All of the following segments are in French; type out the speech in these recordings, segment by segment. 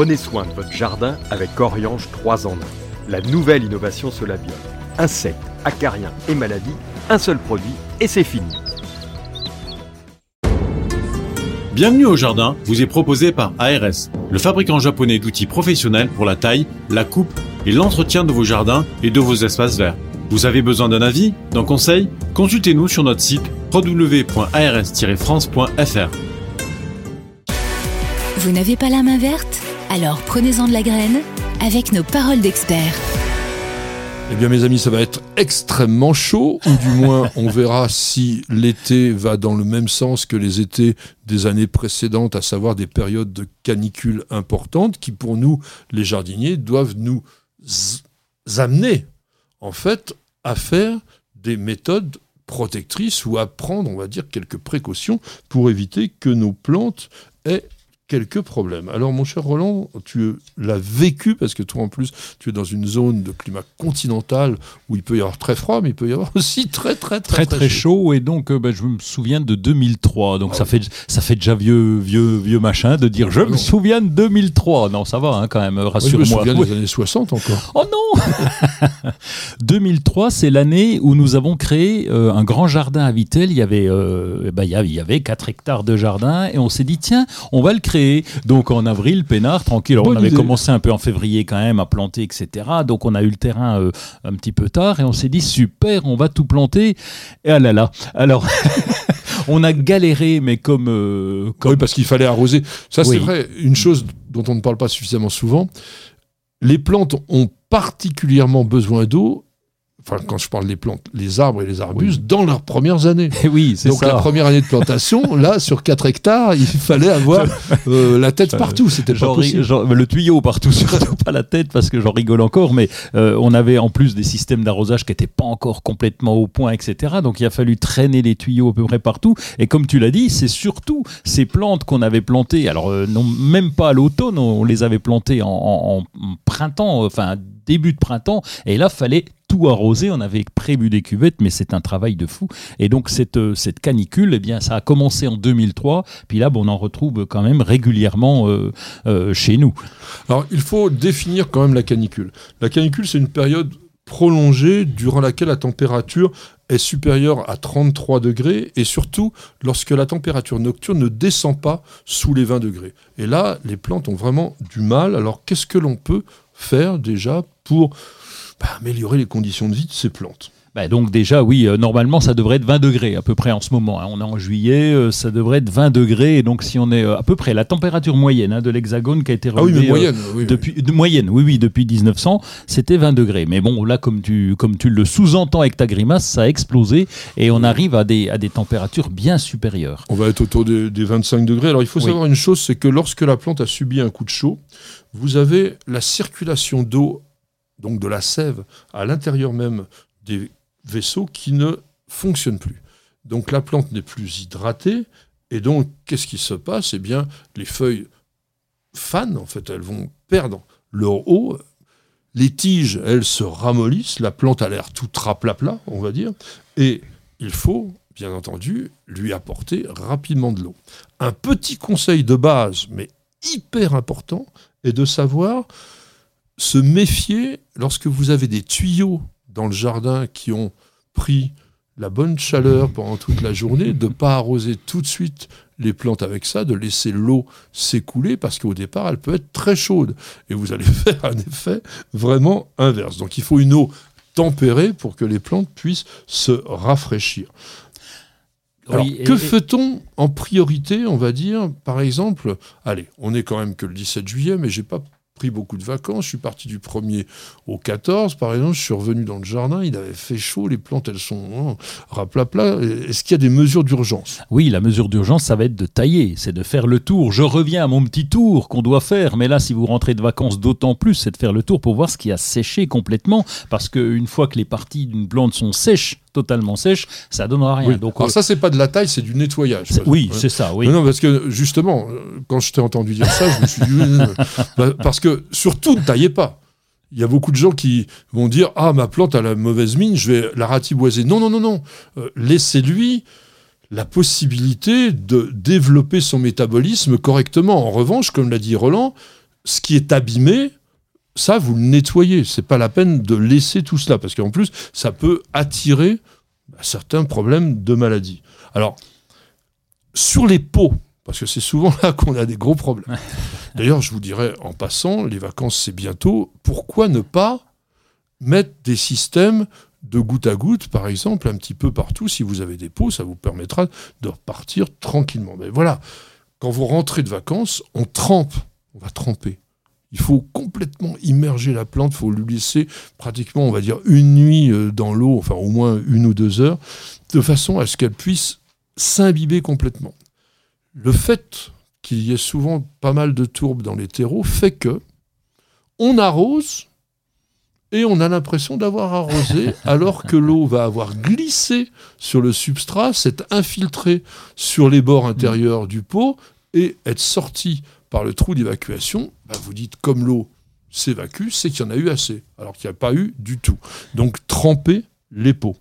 Prenez soin de votre jardin avec Oriange 3 en 1. La nouvelle innovation Solabium. Insectes, acariens et maladies, un seul produit et c'est fini. Bienvenue au jardin vous est proposé par ARS, le fabricant japonais d'outils professionnels pour la taille, la coupe et l'entretien de vos jardins et de vos espaces verts. Vous avez besoin d'un avis, d'un conseil? Consultez-nous sur notre site www.ars-france.fr. Vous n'avez pas la main verte? Alors prenez-en de la graine avec nos paroles d'experts. Eh bien mes amis, ça va être extrêmement chaud, ou du moins on verra si l'été va dans le même sens que les étés des années précédentes, à savoir des périodes de canicule importantes qui pour nous, les jardiniers, doivent nous amener en fait à faire des méthodes protectrices ou à prendre, on va dire, quelques précautions pour éviter que nos plantes aient quelques problèmes. Alors, mon cher Roland, tu l'as vécu parce que toi, en plus, tu es dans une zone de climat continental où il peut y avoir très froid, mais il peut y avoir aussi très, très, très, très, très, chaud. Et donc, euh, bah, je me souviens de 2003. Donc, ça, fait, ça fait déjà vieux, vieux, vieux machin de dire je me souviens de 2003. Non, ça va hein, quand même, rassure-moi. je me souviens des années 60 encore. Oh non 2003, c'est l'année où nous avons créé euh, un grand jardin à Vitel. Il y avait, euh, bah, il y avait 4 hectares de jardin et on s'est dit tiens, on va le créer donc en avril, peinard, tranquille. on avait commencé un peu en février quand même à planter, etc. Donc on a eu le terrain euh, un petit peu tard et on s'est dit super, on va tout planter. Et ah là là. Alors. on a galéré, mais comme, euh, Oui, parce qu'il fallait arroser. Ça, c'est vrai. Une chose dont on ne parle pas suffisamment souvent, les plantes ont particulièrement besoin d'eau enfin quand je parle des plantes, les arbres et les arbustes, dans leurs premières années. Et oui, c'est Donc la première année de plantation, là, sur 4 hectares, il fallait avoir euh, la tête partout. C'était pas possible. le tuyau partout, surtout pas la tête, parce que j'en rigole encore, mais euh, on avait en plus des systèmes d'arrosage qui n'étaient pas encore complètement au point, etc. Donc il a fallu traîner les tuyaux à peu près partout. Et comme tu l'as dit, c'est surtout ces plantes qu'on avait plantées, alors euh, non, même pas à l'automne, on les avait plantées en, en printemps, enfin début de printemps, et là, fallait tout arroser. On avait prévu des cuvettes, mais c'est un travail de fou. Et donc cette, euh, canicule, eh bien, ça a commencé en 2003. Puis là, on en retrouve quand même régulièrement euh, euh, chez nous. Alors il faut définir quand même la canicule. La canicule, c'est une période prolongée durant laquelle la température est supérieure à 33 degrés et surtout lorsque la température nocturne ne descend pas sous les 20 degrés. Et là, les plantes ont vraiment du mal. Alors qu'est-ce que l'on peut faire déjà pour bah, améliorer les conditions de vie de ces plantes. Bah donc déjà, oui, euh, normalement, ça devrait être 20 degrés à peu près en ce moment. Hein. On est en juillet, euh, ça devrait être 20 degrés. Et donc si on est euh, à peu près la température moyenne hein, de l'hexagone qui a été relevée ah oui, moyenne, depuis de moyenne, oui, oui, depuis 1900, c'était 20 degrés. Mais bon, là, comme tu, comme tu le sous-entends avec ta grimace, ça a explosé et on arrive à des, à des températures bien supérieures. On va être autour des, 25 degrés. Alors il faut savoir une chose, c'est que lorsque la plante a subi un coup de chaud, vous avez la circulation d'eau donc de la sève, à l'intérieur même des vaisseaux qui ne fonctionnent plus. Donc la plante n'est plus hydratée, et donc qu'est-ce qui se passe? Eh bien, les feuilles fanent, en fait, elles vont perdre leur eau, les tiges, elles se ramollissent, la plante a l'air tout traplapla, on va dire, et il faut, bien entendu, lui apporter rapidement de l'eau. Un petit conseil de base, mais hyper important, est de savoir se méfier lorsque vous avez des tuyaux dans le jardin qui ont pris la bonne chaleur pendant toute la journée, de ne pas arroser tout de suite les plantes avec ça, de laisser l'eau s'écouler parce qu'au départ, elle peut être très chaude et vous allez faire un effet vraiment inverse. Donc il faut une eau tempérée pour que les plantes puissent se rafraîchir. Alors, que fait-on en priorité, on va dire, par exemple, allez, on est quand même que le 17 juillet, mais j'ai pas beaucoup de vacances. Je suis parti du 1er au 14, par exemple. Je suis revenu dans le jardin. Il avait fait chaud. Les plantes, elles sont oh, raplapla. Est-ce qu'il y a des mesures d'urgence? Oui, la mesure d'urgence, ça va être de tailler. C'est de faire le tour. Je reviens à mon petit tour qu'on doit faire. Mais là, si vous rentrez de vacances, d'autant plus, c'est de faire le tour pour voir ce qui a séché complètement. Parce qu'une fois que les parties d'une plante sont sèches, totalement sèche, ça donnera rien. Donc, Alors euh, ça, c'est pas de la taille, c'est du nettoyage. Oui, c'est ça. Oui. Non, parce que justement, quand je t'ai entendu dire ça, je me suis dit bah, parce que surtout ne taillez pas. Il y a beaucoup de gens qui vont dire ah ma plante a la mauvaise mine, je vais la ratiboiser. Non, non, non, non. Euh, laissez-lui la possibilité de développer son métabolisme correctement. En revanche, comme l'a dit Roland, ce qui est abîmé, ça, vous le nettoyez. C'est pas la peine de laisser tout cela, parce qu'en plus, ça peut attirer bah, certains problèmes de maladie. Alors, sur les pots, parce que c'est souvent là qu'on a des gros problèmes. D'ailleurs, je vous dirais, en passant, les vacances, c'est bientôt, pourquoi ne pas mettre des systèmes de goutte à goutte, par exemple, un petit peu partout. Si vous avez des pots, ça vous permettra de repartir tranquillement. Mais voilà, quand vous rentrez de vacances, on trempe, on va tremper. Il faut complètement immerger la plante, il faut lui laisser pratiquement, on va dire, une nuit euh, dans l'eau, enfin au moins une ou deux heures, de façon à ce qu'elle puisse s'imbiber complètement. Le fait qu'il y ait souvent pas mal de tourbes dans les terreaux fait que on arrose et on a l'impression d'avoir arrosé alors que l'eau va avoir glissé sur le substrat, s'être infiltrée sur les bords intérieurs du pot et être sortie par le trou d'évacuation. Bah, vous dites comme l'eau s'évacue, c'est qu'il y en a eu assez, alors qu'il n'y a pas eu du tout. Donc tremper les pots.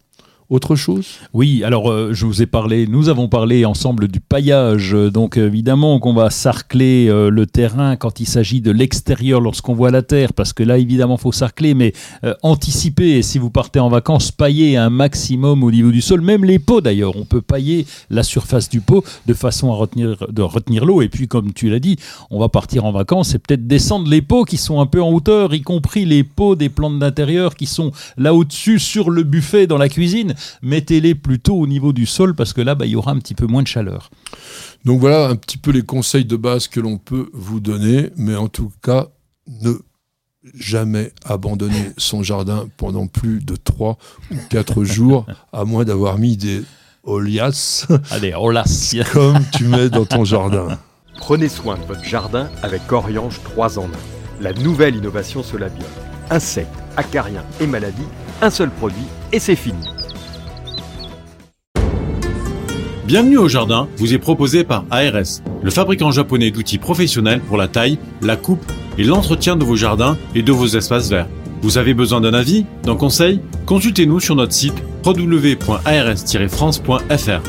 Autre chose? Oui, alors euh, je vous ai parlé, nous avons parlé ensemble du paillage, donc évidemment qu'on va sarcler euh, le terrain quand il s'agit de l'extérieur lorsqu'on voit la terre, parce que là évidemment faut sarcler, mais euh, anticiper, si vous partez en vacances, pailler un maximum au niveau du sol, même les pots d'ailleurs, on peut pailler la surface du pot de façon à retenir, de retenir l'eau, et puis comme tu l'as dit, on va partir en vacances et peut-être descendre les pots qui sont un peu en hauteur, y compris les pots des plantes d'intérieur qui sont là au-dessus sur le buffet dans la cuisine mettez-les plutôt au niveau du sol parce que là, bah, il y aura un petit peu moins de chaleur. Donc voilà un petit peu les conseils de base que l'on peut vous donner, mais en tout cas, ne jamais abandonner son jardin pendant plus de 3 ou 4 jours, à moins d'avoir mis des olias. Allez, olias. Comme tu mets dans ton jardin. Prenez soin de votre jardin avec Oriange 3 en 1. La nouvelle innovation Solabium. Insectes, acariens et maladies, un seul produit et c'est fini. Bienvenue au jardin vous est proposé par ARS, le fabricant japonais d'outils professionnels pour la taille, la coupe et l'entretien de vos jardins et de vos espaces verts. Vous avez besoin d'un avis, d'un conseil? Consultez-nous sur notre site www.ars-france.fr.